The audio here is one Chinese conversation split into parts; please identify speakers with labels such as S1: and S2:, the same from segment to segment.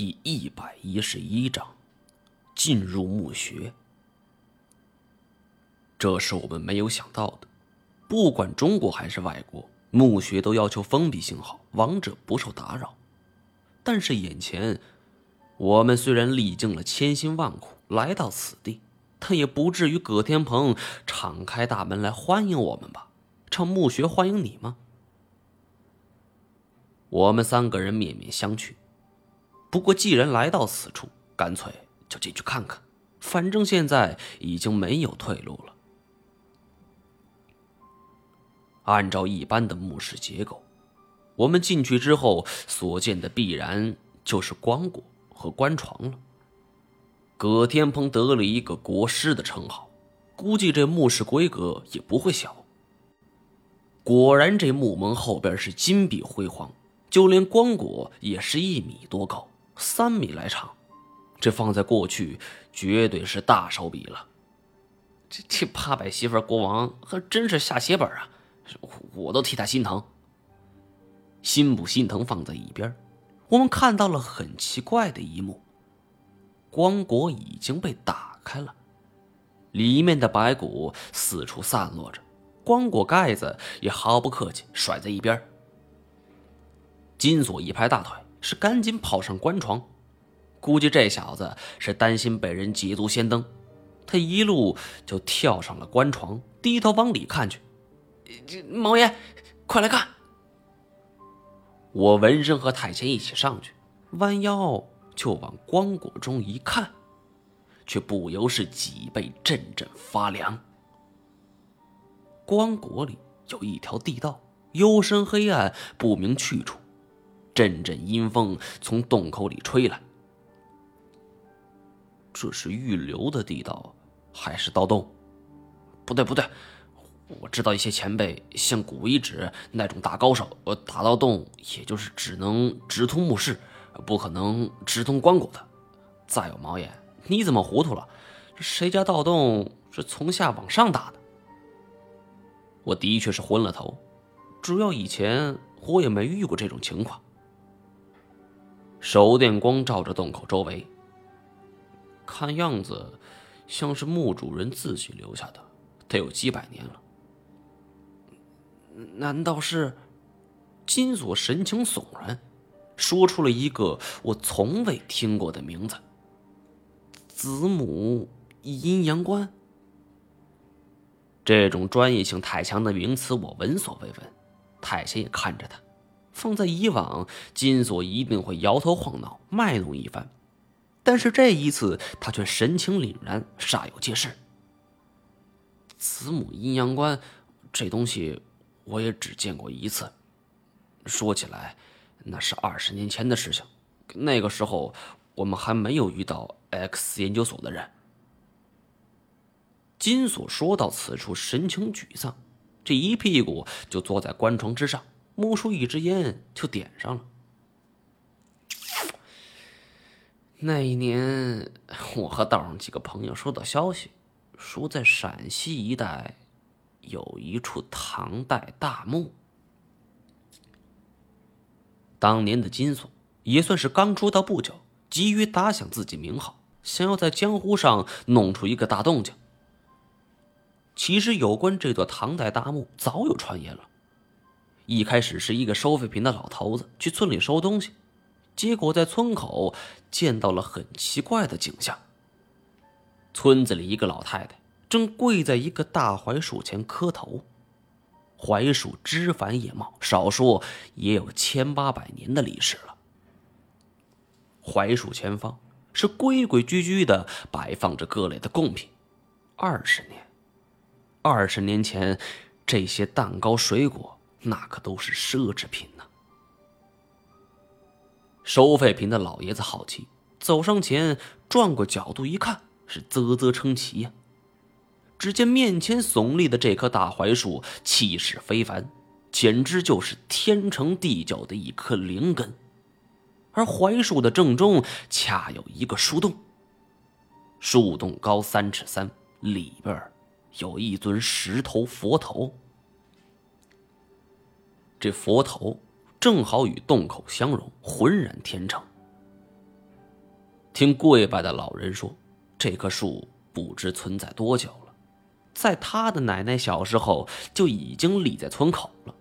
S1: 第一百一十一章，进入墓穴。这是我们没有想到的。不管中国还是外国，墓穴都要求封闭性好，亡者不受打扰。但是眼前，我们虽然历经了千辛万苦来到此地，但也不至于葛天鹏敞开大门来欢迎我们吧？让墓穴欢迎你吗？我们三个人面面相觑。不过，既然来到此处，干脆就进去看看。反正现在已经没有退路了。按照一般的墓室结构，我们进去之后所见的必然就是棺椁和棺床了。葛天鹏得了一个国师的称号，估计这墓室规格也不会小。果然，这墓门后边是金碧辉煌，就连棺椁也是一米多高。三米来长，这放在过去绝对是大手笔了。这这八百媳妇国王还真是下血本啊！我都替他心疼。心不心疼放在一边，我们看到了很奇怪的一幕：棺椁已经被打开了，里面的白骨四处散落着，棺椁盖子也毫不客气甩在一边。金锁一拍大腿。是赶紧跑上棺床，估计这小子是担心被人捷足先登，他一路就跳上了棺床，低头往里看去。毛爷，快来看！我闻声和太监一起上去，弯腰就往棺椁中一看，却不由是脊背阵阵发凉。棺椁里有一条地道，幽深黑暗，不明去处。阵阵阴风从洞口里吹来，这是预留的地道，还是盗洞？不对，不对，我知道一些前辈，像古遗址那种大高手，呃打盗洞也就是只能直通墓室，不可能直通棺椁的。再有毛爷，你怎么糊涂了？谁家盗洞是从下往上打的？我的确是昏了头，主要以前我也没遇过这种情况。手电光照着洞口周围，看样子像是墓主人自己留下的，得有几百年了。难道是？金锁神情悚然，说出了一个我从未听过的名字——子母阴阳关。这种专业性太强的名词，我闻所未闻。太监也看着他。放在以往，金锁一定会摇头晃脑、卖弄一番，但是这一次，他却神情凛然，煞有介事。子母阴阳关，这东西我也只见过一次。说起来，那是二十年前的事情，那个时候我们还没有遇到 X 研究所的人。金锁说到此处，神情沮丧，这一屁股就坐在棺床之上。摸出一支烟就点上了。那一年，我和道上几个朋友收到消息，说在陕西一带有一处唐代大墓。当年的金锁也算是刚出道不久，急于打响自己名号，想要在江湖上弄出一个大动静。其实，有关这座唐代大墓，早有传言了。一开始是一个收废品的老头子去村里收东西，结果在村口见到了很奇怪的景象。村子里一个老太太正跪在一个大槐树前磕头，槐树枝繁叶茂，少说也有千八百年的历史了。槐树前方是规规矩矩的摆放着各类的贡品。二十年，二十年前，这些蛋糕、水果。那可都是奢侈品呢。收废品的老爷子好奇，走上前，转过角度一看，是啧啧称奇呀。只见面前耸立的这棵大槐树，气势非凡，简直就是天成地角的一棵灵根。而槐树的正中，恰有一个树洞。树洞高三尺三，里边有一尊石头佛头。这佛头正好与洞口相融，浑然天成。听跪拜的老人说，这棵树不知存在多久了，在他的奶奶小时候就已经立在村口了，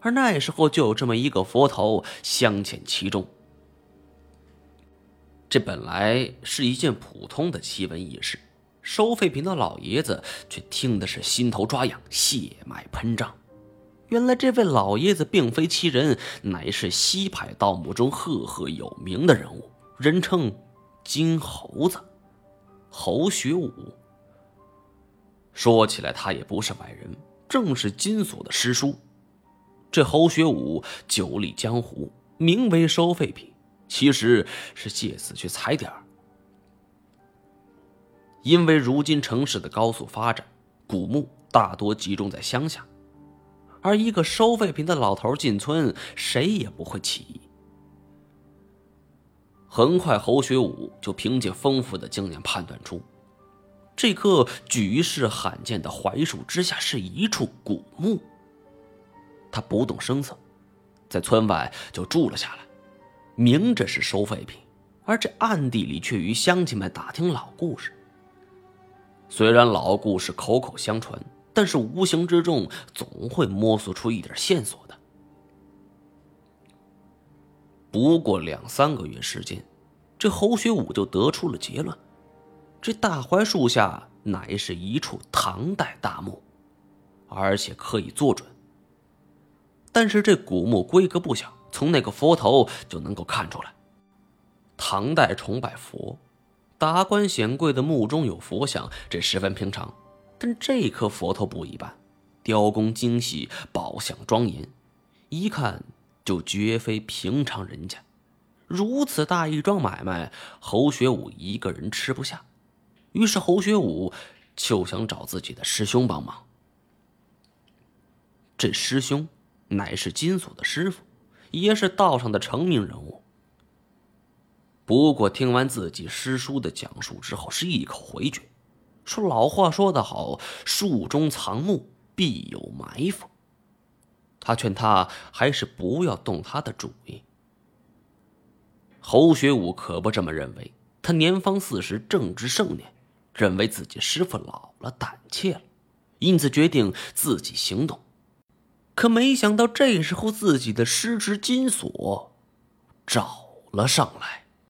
S1: 而那时候就有这么一个佛头镶嵌其中。这本来是一件普通的奇闻异事，收废品的老爷子却听的是心头抓痒，血脉喷张。原来这位老爷子并非其人，乃是西派盗墓中赫赫有名的人物，人称金猴子侯学武。说起来，他也不是外人，正是金锁的师叔。这侯学武久立江湖，名为收废品，其实是借此去踩点儿。因为如今城市的高速发展，古墓大多集中在乡下。而一个收废品的老头进村，谁也不会起疑。很快，侯学武就凭借丰富的经验判断出，这棵举世罕见的槐树之下是一处古墓。他不动声色，在村外就住了下来，明着是收废品，而这暗地里却与乡亲们打听老故事。虽然老故事口口相传。但是无形之中总会摸索出一点线索的。不过两三个月时间，这侯学武就得出了结论：这大槐树下乃是一处唐代大墓，而且可以做准。但是这古墓规格不小，从那个佛头就能够看出来。唐代崇拜佛，达官显贵的墓中有佛像，这十分平常。但这颗佛头不一般，雕工精细，宝相庄严，一看就绝非平常人家。如此大一桩买卖，侯学武一个人吃不下，于是侯学武就想找自己的师兄帮忙。这师兄乃是金锁的师傅，也是道上的成名人物。不过听完自己师叔的讲述之后，是一口回绝。说老话说得好，树中藏木必有埋伏。他劝他还是不要动他的主意。侯学武可不这么认为，他年方四十，正值盛年，认为自己师傅老了，胆怯了，因此决定自己行动。可没想到这时候自己的师侄金锁找了上来。